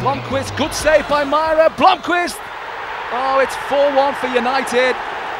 Blomqvist, good save by Myra. Blomqvist! Oh, it's 4-1 for United.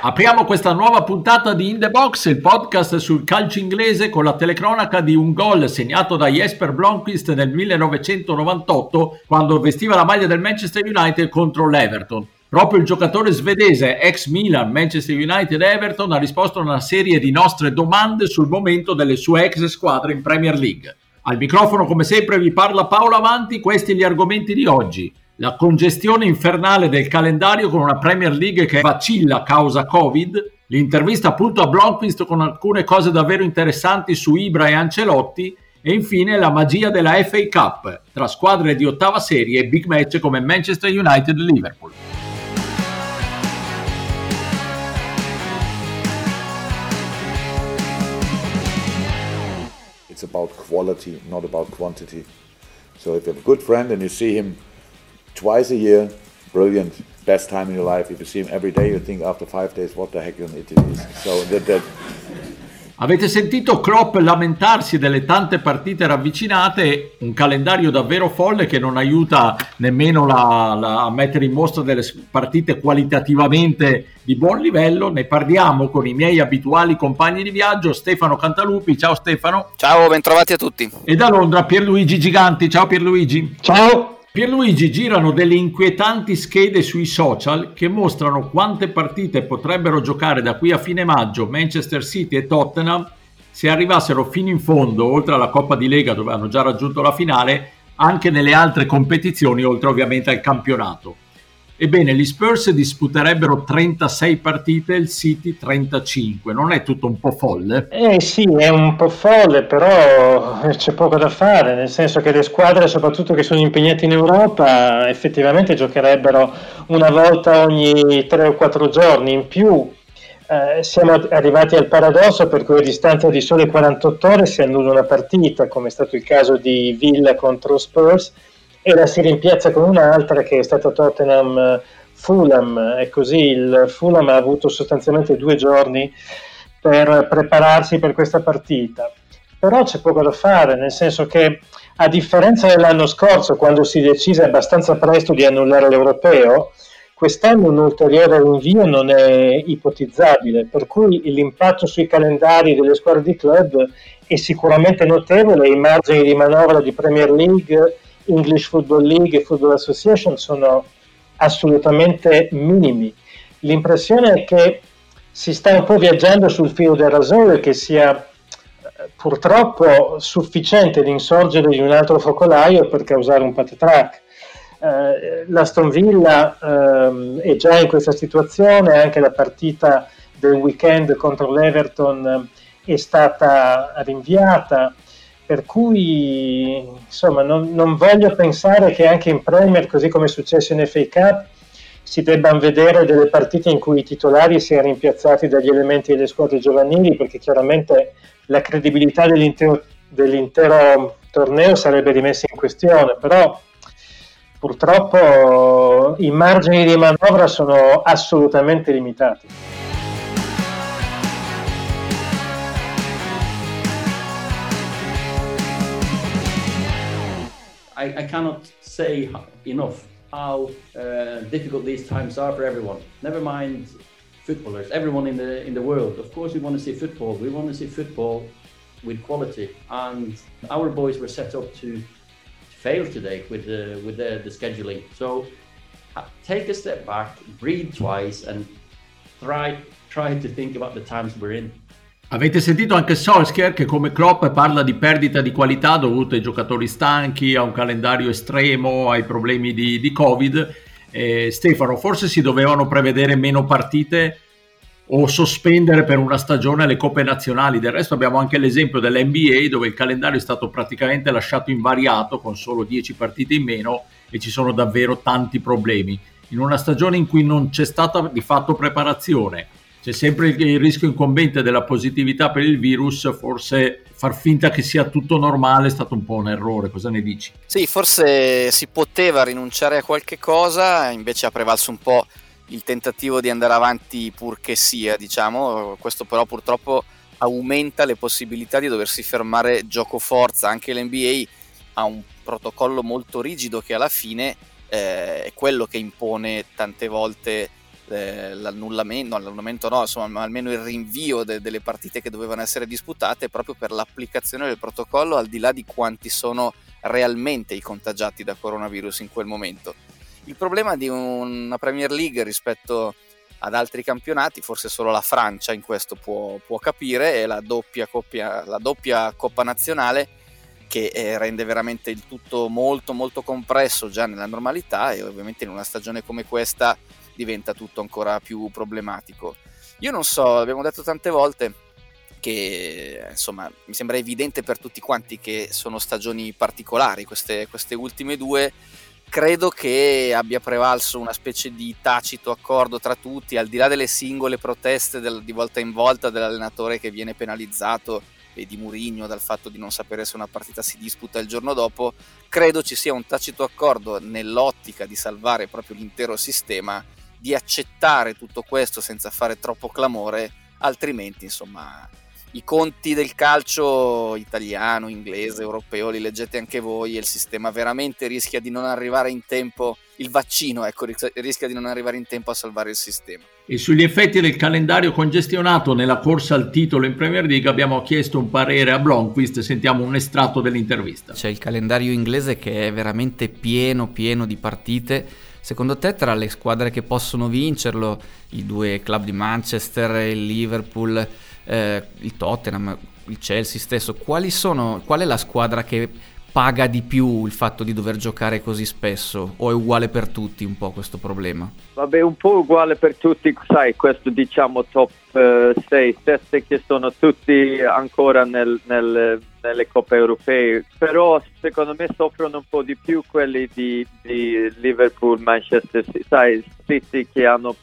Apriamo questa nuova puntata di In The Box, il podcast sul calcio inglese con la telecronaca di un gol segnato da Jesper Blomqvist nel 1998 quando vestiva la maglia del Manchester United contro l'Everton. Proprio il giocatore svedese, ex Milan, Manchester United e Everton, ha risposto a una serie di nostre domande sul momento delle sue ex squadre in Premier League. Al microfono, come sempre, vi parla Paolo Avanti, questi gli argomenti di oggi. La congestione infernale del calendario con una Premier League che vacilla a causa Covid, l'intervista appunto a Blomqvist con alcune cose davvero interessanti su Ibra e Ancelotti. E infine la magia della FA Cup tra squadre di ottava serie e big match come Manchester United e Liverpool. It's about quality, not about quantity. So if you have a good friend and you see him twice a year, brilliant, best time in your life. If you see him every day, you think after five days, what the heck it is. So that, that Avete sentito Klopp lamentarsi delle tante partite ravvicinate, un calendario davvero folle che non aiuta nemmeno la, la, a mettere in mostra delle partite qualitativamente di buon livello. Ne parliamo con i miei abituali compagni di viaggio, Stefano Cantalupi. Ciao Stefano. Ciao, bentrovati a tutti. E da Londra Pierluigi Giganti. Ciao Pierluigi. Ciao. Pierluigi girano delle inquietanti schede sui social che mostrano quante partite potrebbero giocare da qui a fine maggio Manchester City e Tottenham se arrivassero fino in fondo, oltre alla Coppa di Lega dove hanno già raggiunto la finale, anche nelle altre competizioni, oltre ovviamente al campionato. Ebbene, gli Spurs disputerebbero 36 partite, il City 35. Non è tutto un po' folle? Eh sì, è un po' folle, però c'è poco da fare, nel senso che le squadre, soprattutto che sono impegnate in Europa, effettivamente giocherebbero una volta ogni 3 o 4 giorni in più. Eh, siamo arrivati al paradosso per cui a distanza di sole 48 ore si annulla una partita, come è stato il caso di Villa contro Spurs e la si rimpiazza con un'altra che è stata Tottenham eh, Fulham e così il Fulham ha avuto sostanzialmente due giorni per prepararsi per questa partita. Però c'è poco da fare, nel senso che a differenza dell'anno scorso, quando si decise abbastanza presto di annullare l'europeo, quest'anno un ulteriore rinvio non è ipotizzabile, per cui l'impatto sui calendari delle squadre di club è sicuramente notevole, i margini di manovra di Premier League English Football League e Football Association sono assolutamente minimi. L'impressione è che si sta un po' viaggiando sul filo del rasoio che sia eh, purtroppo sufficiente l'insorgere di un altro focolaio per causare un patatrack. Eh, L'Aston Villa eh, è già in questa situazione, anche la partita del weekend contro l'Everton è stata rinviata per cui insomma non, non, voglio pensare che anche in Premier, così come è successo in FA Cup, si debbano vedere delle partite in cui i titolari siano rimpiazzati dagli elementi delle squadre giovanili, perché chiaramente la credibilità dell'intero, dell'intero torneo sarebbe rimessa in questione, però purtroppo i margini di manovra sono assolutamente limitati. I, I cannot say enough how uh, difficult these times are for everyone. Never mind footballers, everyone in the in the world. Of course, we want to see football. We want to see football with quality, and our boys were set up to, fail today with the with the, the scheduling. So take a step back, breathe twice, and try try to think about the times we're in. Avete sentito anche Solskjaer che come Klopp parla di perdita di qualità dovuta ai giocatori stanchi, a un calendario estremo, ai problemi di, di Covid. Eh, Stefano, forse si dovevano prevedere meno partite o sospendere per una stagione le coppe nazionali. Del resto abbiamo anche l'esempio dell'NBA dove il calendario è stato praticamente lasciato invariato con solo 10 partite in meno e ci sono davvero tanti problemi. In una stagione in cui non c'è stata di fatto preparazione, c'è sempre il rischio incombente della positività per il virus, forse far finta che sia tutto normale è stato un po' un errore, cosa ne dici? Sì, forse si poteva rinunciare a qualche cosa, invece ha prevalso un po' il tentativo di andare avanti pur che sia, diciamo, questo però purtroppo aumenta le possibilità di doversi fermare gioco forza, anche l'NBA ha un protocollo molto rigido che alla fine eh, è quello che impone tante volte eh, l'annullamento, l'annullamento no, insomma, ma almeno il rinvio de- delle partite che dovevano essere disputate proprio per l'applicazione del protocollo al di là di quanti sono realmente i contagiati da coronavirus in quel momento. Il problema di una Premier League rispetto ad altri campionati, forse solo la Francia in questo può, può capire, è la doppia, coppia, la doppia Coppa Nazionale che eh, rende veramente il tutto molto molto compresso già nella normalità e ovviamente in una stagione come questa diventa tutto ancora più problematico. Io non so, abbiamo detto tante volte che insomma mi sembra evidente per tutti quanti che sono stagioni particolari queste, queste ultime due credo che abbia prevalso una specie di tacito accordo tra tutti al di là delle singole proteste del, di volta in volta dell'allenatore che viene penalizzato e di Murigno dal fatto di non sapere se una partita si disputa il giorno dopo credo ci sia un tacito accordo nell'ottica di salvare proprio l'intero sistema di accettare tutto questo senza fare troppo clamore, altrimenti insomma i conti del calcio italiano, inglese, europeo li leggete anche voi e il sistema veramente rischia di non arrivare in tempo, il vaccino ecco, rischia di non arrivare in tempo a salvare il sistema. E sugli effetti del calendario congestionato nella corsa al titolo in Premier League abbiamo chiesto un parere a Blomqvist, sentiamo un estratto dell'intervista. C'è il calendario inglese che è veramente pieno, pieno di partite Secondo te tra le squadre che possono vincerlo, i due club di Manchester, il Liverpool, eh, il Tottenham, il Chelsea stesso, sono, qual è la squadra che paga di più il fatto di dover giocare così spesso o è uguale per tutti un po' questo problema? Vabbè, un po' uguale per tutti, sai, questo diciamo top 6, eh, 7 che sono tutti ancora nel, nel, nelle coppe europee, però secondo me soffrono un po' di più quelli di, di Liverpool, Manchester City, sai, City che hanno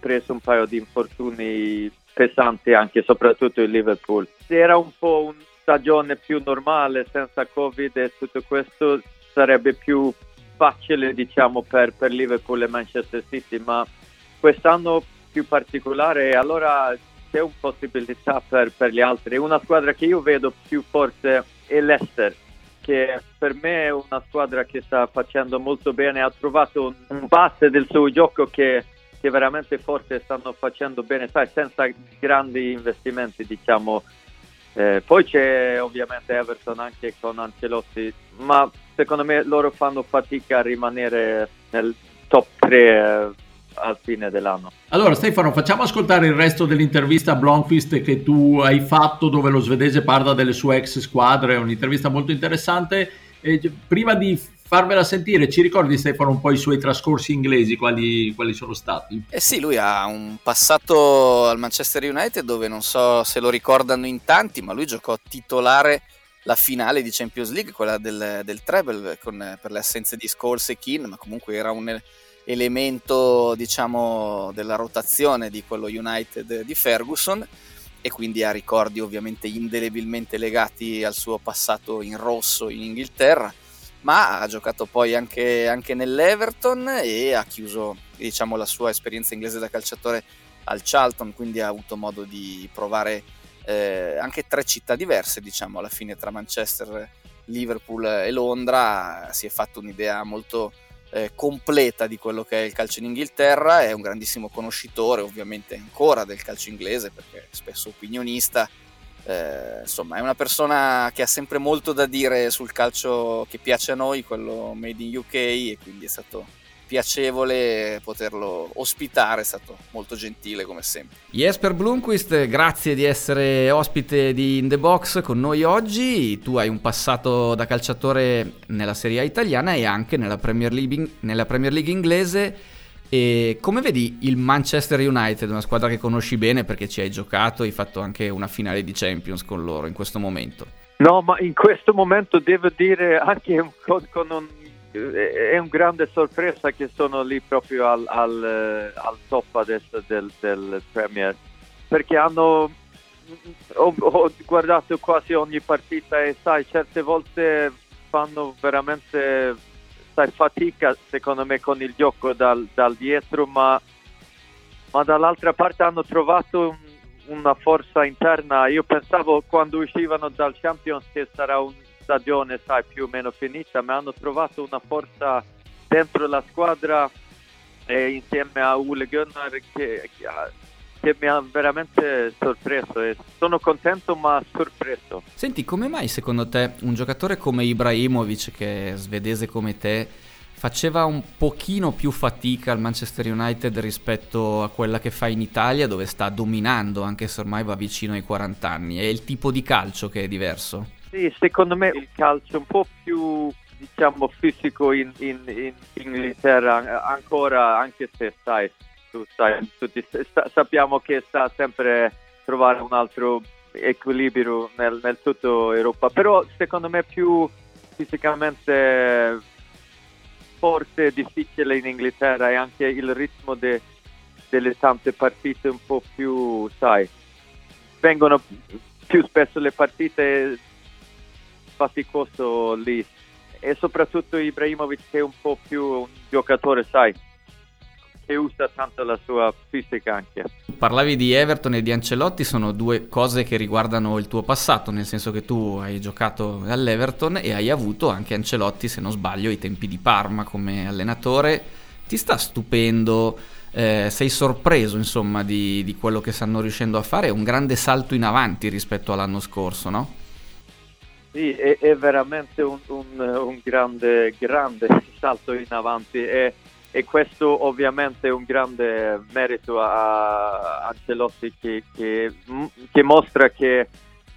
preso un paio di infortuni pesanti anche, soprattutto il Liverpool. Era un po' un stagione più normale senza Covid e tutto questo sarebbe più facile diciamo per, per Liverpool e Manchester City ma quest'anno più particolare allora c'è una possibilità per, per gli altri. Una squadra che io vedo più forte è l'Ester che per me è una squadra che sta facendo molto bene ha trovato un, un base del suo gioco che, che veramente forte stanno facendo bene sai senza grandi investimenti diciamo eh, poi c'è ovviamente Everton anche con Ancelotti, ma secondo me loro fanno fatica a rimanere nel top 3 eh, al fine dell'anno. Allora Stefano, facciamo ascoltare il resto dell'intervista a Blomqvist che tu hai fatto dove lo svedese parla delle sue ex squadre, è un'intervista molto interessante. E prima di farvela sentire. Ci ricordi Stefano un po' i suoi trascorsi inglesi, quali, quali, sono stati? Eh sì, lui ha un passato al Manchester United dove non so se lo ricordano in tanti, ma lui giocò titolare la finale di Champions League, quella del, del treble con, per le assenze di Scholes e Keane, ma comunque era un elemento diciamo della rotazione di quello United di Ferguson e quindi ha ricordi ovviamente indelebilmente legati al suo passato in rosso in Inghilterra ma ha giocato poi anche, anche nell'Everton e ha chiuso diciamo, la sua esperienza inglese da calciatore al Charlton, quindi ha avuto modo di provare eh, anche tre città diverse, diciamo, alla fine tra Manchester, Liverpool e Londra, si è fatto un'idea molto eh, completa di quello che è il calcio in Inghilterra, è un grandissimo conoscitore ovviamente ancora del calcio inglese perché è spesso opinionista eh, insomma, è una persona che ha sempre molto da dire sul calcio che piace a noi, quello made in UK, e quindi è stato piacevole poterlo ospitare, è stato molto gentile come sempre. Jesper Blomqvist, grazie di essere ospite di In The Box con noi oggi. Tu hai un passato da calciatore nella Serie A italiana e anche nella Premier League, nella Premier League inglese e come vedi il Manchester United, una squadra che conosci bene perché ci hai giocato, hai fatto anche una finale di Champions con loro in questo momento? No, ma in questo momento devo dire anche con, con un, è una grande sorpresa che sono lì proprio al, al, al top adesso del, del, Premier perché hanno ho, ho guardato quasi ogni partita e sai certe volte fanno veramente sai, fatica secondo me con il gioco dal, dal dietro, ma, ma, dall'altra parte hanno trovato un, una forza interna. Io pensavo quando uscivano dal Champions che sarà un, stagione sai, più o meno finita, ma hanno trovato una forza dentro la squadra e insieme a Ole Gunnar che, che mi ha veramente sorpreso e sono contento ma sorpreso. Senti, come mai secondo te un giocatore come Ibrahimovic, che è svedese come te, faceva un pochino più fatica al Manchester United rispetto a quella che fa in Italia dove sta dominando anche se ormai va vicino ai 40 anni? È il tipo di calcio che è diverso? Sì, secondo me il calcio è un po' più diciamo fisico in, in, in Inghilterra ancora anche se sai, tu sai tutti, sappiamo che sta sempre trovare un altro equilibrio nel, nel tutto Europa. Però secondo me più fisicamente forte e difficile in Inghilterra e anche il ritmo de, delle tante partite un po' più, sai, vengono più spesso le partite faticoso lì. E soprattutto Ibrahimovic che è un po' più un giocatore, sai, che usa tanto la sua fisica anche. Parlavi di Everton e di Ancelotti, sono due cose che riguardano il tuo passato, nel senso che tu hai giocato all'Everton e hai avuto anche Ancelotti, se non sbaglio, ai tempi di Parma come allenatore. Ti sta stupendo? Eh, sei sorpreso insomma di, di, quello che stanno riuscendo a fare? È un grande salto in avanti rispetto all'anno scorso, no? Sì, è, è veramente un, un, un, grande, grande salto in avanti. E e questo ovviamente è un grande merito a Ancelotti che, che, che mostra che,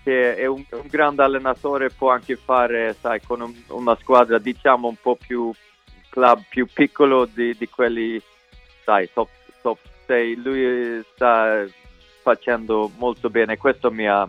che è un, un, grande allenatore, può anche fare sai, con un, una squadra diciamo un po' più club più piccolo di, di quelli sai, top, top 6. Lui sta facendo molto bene, questo mi ha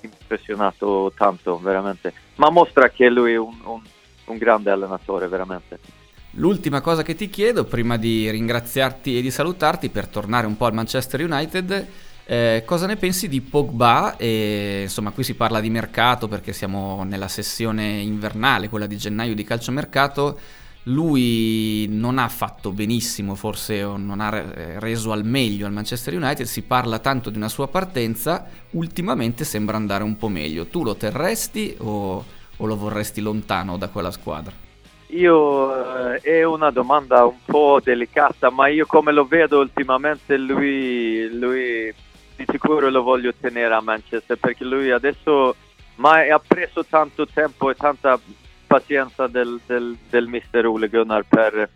impressionato tanto veramente, ma mostra che lui è un, un grande allenatore veramente. L'ultima cosa che ti chiedo, prima di ringraziarti e di salutarti, per tornare un po' al Manchester United, eh, cosa ne pensi di Pogba? E, insomma, qui si parla di mercato perché siamo nella sessione invernale, quella di gennaio di calciomercato. Lui non ha fatto benissimo, forse non ha reso al meglio al Manchester United. Si parla tanto di una sua partenza, ultimamente sembra andare un po' meglio. Tu lo terresti o, o lo vorresti lontano da quella squadra? Io eh, è una domanda un po' delicata, ma io come lo vedo ultimamente lui, lui di sicuro lo voglio tenere a Manchester perché lui adesso ma ha preso tanto tempo e tanta pazienza del, del, del mister Ole Gunnar per,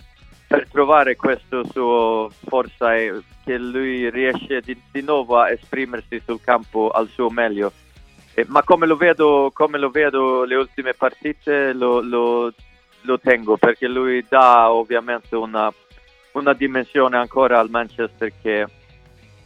per trovare questo suo forza e che lui riesce di, di nuovo a esprimersi sul campo al suo meglio. Ma come lo, vedo, come lo vedo le ultime partite lo, lo lo tengo perché lui dà ovviamente una, una dimensione ancora al Manchester che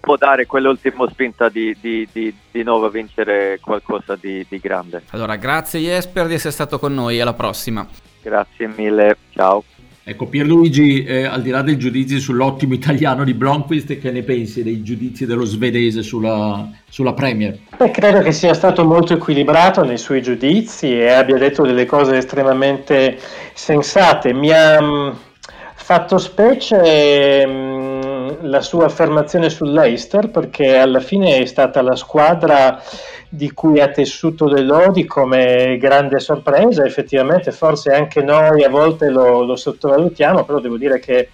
può dare quell'ultima spinta di, di, di, di nuovo vincere qualcosa di, di grande. Allora, grazie Jesper di essere stato con noi, alla prossima. Grazie mille, ciao. Ecco, Pierluigi, eh, al di là dei giudizi sull'ottimo italiano di Blomqvist, che ne pensi dei giudizi dello svedese sulla, sulla Premier? Beh, credo che sia stato molto equilibrato nei suoi giudizi e abbia detto delle cose estremamente sensate. Mi ha mh, mm, fatto specie mh, mm, la sua affermazione sull'Eister perché alla fine è stata la squadra di cui ha tessuto le lodi come grande sorpresa, effettivamente forse anche noi a volte lo, lo sottovalutiamo, però devo dire che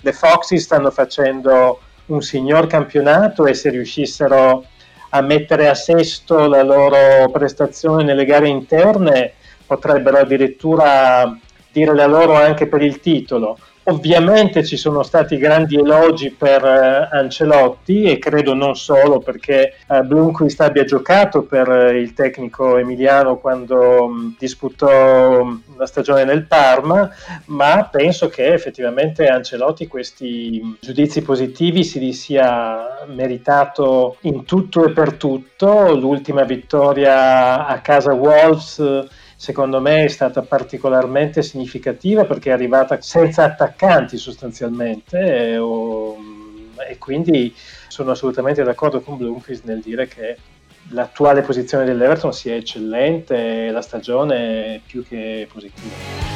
le Foxy stanno facendo un signor campionato e se riuscissero a mettere a sesto la loro prestazione nelle gare interne potrebbero addirittura dire la loro anche per il titolo. Ovviamente ci sono stati grandi elogi per uh, Ancelotti e credo non solo perché uh, Blomqvist abbia giocato per uh, il tecnico emiliano quando um, disputò mm, la stagione nel Parma, ma penso che effettivamente Ancelotti questi mm, giudizi positivi si sia meritato in tutto e per tutto. L'ultima vittoria a casa Wolves secondo me è stata particolarmente significativa perché è arrivata senza attaccanti sostanzialmente e, o, e quindi sono assolutamente d'accordo con Bloomfield nel dire che l'attuale posizione dell'Everton sia eccellente e la stagione è più che positiva.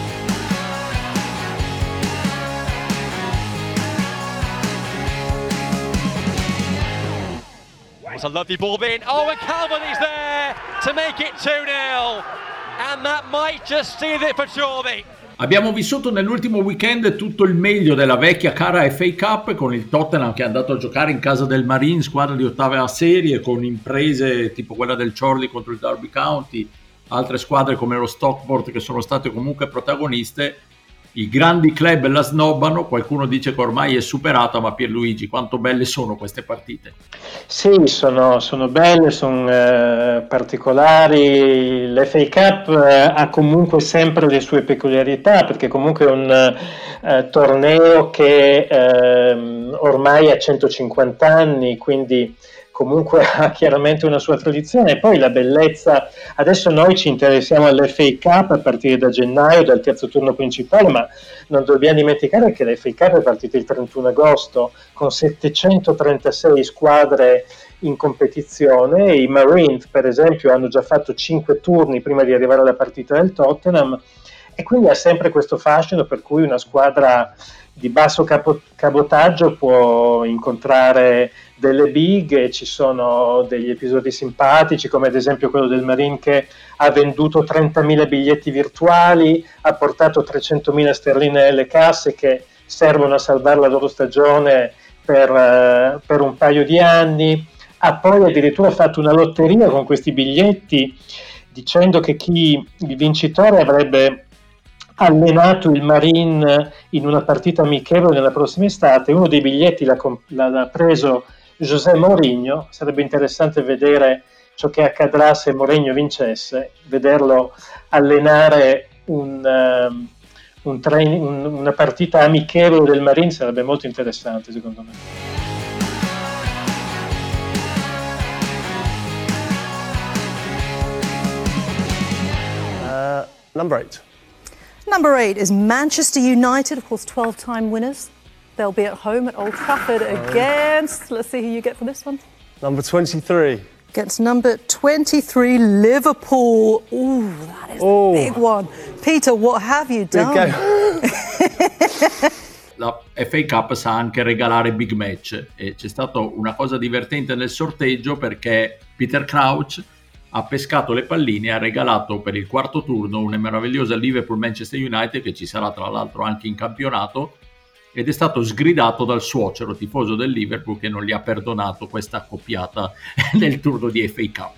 It's a lovely ball in. Oh, and Calvin is there to make it 2 0. And that might just seal it for Jordi. Abbiamo vissuto nell'ultimo weekend tutto il meglio della vecchia cara FA Cup con il Tottenham che è andato a giocare in casa del Marine, squadra di ottava serie, con imprese tipo quella del Chorley contro il Derby County, altre squadre come lo Stockport che sono state comunque protagoniste i grandi club la snobbano, qualcuno dice che ormai è superata, ma Pierluigi, quanto belle sono queste partite? Sì, sono, sono belle, sono eh, particolari. L'FA Cup eh, ha comunque sempre le sue peculiarità, perché comunque è un eh, torneo che ehm, ormai ha 150 anni, quindi comunque ha chiaramente una sua tradizione. E poi la bellezza, adesso noi ci interessiamo all'FA Cup a partire da gennaio, dal terzo turno principale, ma non dobbiamo dimenticare che l'FA Cup è partita il 31 agosto con 736 squadre in competizione. I Marines per esempio hanno già fatto 5 turni prima di arrivare alla partita del Tottenham. E quindi ha sempre questo fascino per cui una squadra di basso capo- cabotaggio può incontrare delle big ci sono degli episodi simpatici come ad esempio quello del Marine che ha venduto 30.000 biglietti virtuali, ha portato 300.000 sterline nelle casse che servono a salvare la loro stagione per, uh, per un paio di anni, ha poi addirittura fatto una lotteria con questi biglietti dicendo che chi il vincitore avrebbe allenato il Marine in una partita amichevole nella prossima estate. Uno dei biglietti l'ha, l'ha preso José Mourinho. Sarebbe interessante vedere ciò che accadrà se Mourinho vincesse, vederlo allenare un, um, un train, un, una partita amichevole del Marine sarebbe molto interessante secondo me. Uh, number eight. Number eight is Manchester United, of course, 12 time winners. They'll be at home at Old Trafford against, let's see who you get for this one. Number 23. Against number 23, Liverpool. Ooh, that is Ooh. a big one. Peter, what have you done? la FA Cup sa anche regalare big match e c'è stata una cosa divertente nel sorteggio perché Peter Crouch ha pescato le palline e ha regalato per il quarto turno una meravigliosa Liverpool-Manchester United che ci sarà tra l'altro anche in campionato ed è stato sgridato dal suocero tifoso del Liverpool che non gli ha perdonato questa accoppiata nel turno di FA Cup.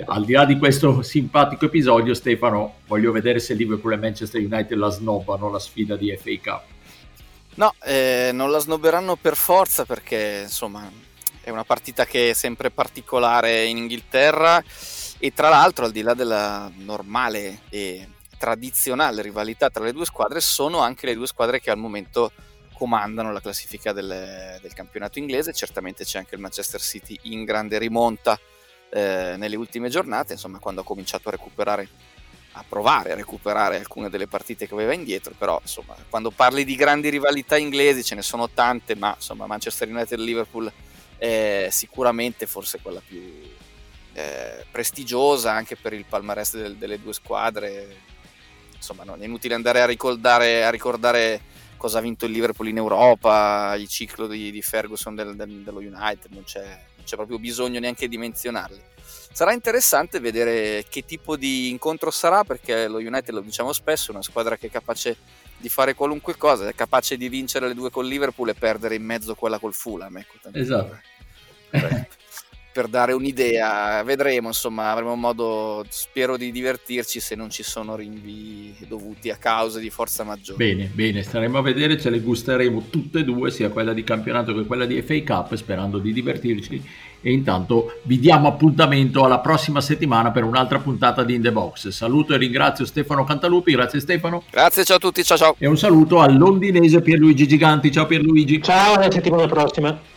Al di là di questo simpatico episodio, Stefano, voglio vedere se Liverpool e Manchester United la snobbano la sfida di FA Cup. No, eh, non la snobberanno per forza perché insomma è una partita che è sempre particolare in Inghilterra e tra l'altro al di là della normale e tradizionale rivalità tra le due squadre sono anche le due squadre che al momento comandano la classifica del, del campionato inglese certamente c'è anche il Manchester City in grande rimonta eh, nelle ultime giornate insomma quando ha cominciato a recuperare a provare a recuperare alcune delle partite che aveva indietro, però insomma, quando parli di grandi rivalità inglesi ce ne sono tante, ma insomma Manchester United e Liverpool è sicuramente forse quella più eh, prestigiosa anche per il palmarès del, delle due squadre. Insomma, non è inutile andare a ricordare, a ricordare cosa ha vinto il Liverpool in Europa, il ciclo di, di Ferguson del, del, dello United, non c'è, non c'è proprio bisogno neanche di menzionarli. Sarà interessante vedere che tipo di incontro sarà perché lo United, lo diciamo spesso, è una squadra che è capace di fare qualunque cosa, è capace di vincere le due con Liverpool e perdere in mezzo quella col Fulham. Ecco, esatto. per dare un'idea, vedremo, insomma, avremo modo, spero di divertirci se non ci sono rinvii dovuti a cause di forza maggiore. Bene, bene, staremo a vedere, ce le gusteremo tutte e due, sia quella di campionato che quella di FA Cup, sperando di divertirci e intanto vi diamo appuntamento alla prossima settimana per un'altra puntata di In The Box. Saluto e ringrazio Stefano Cantalupi, grazie Stefano. Grazie, ciao a tutti, ciao ciao. E un saluto al londinese Pierluigi Giganti, ciao Pierluigi. Ciao, alla settimana prossima.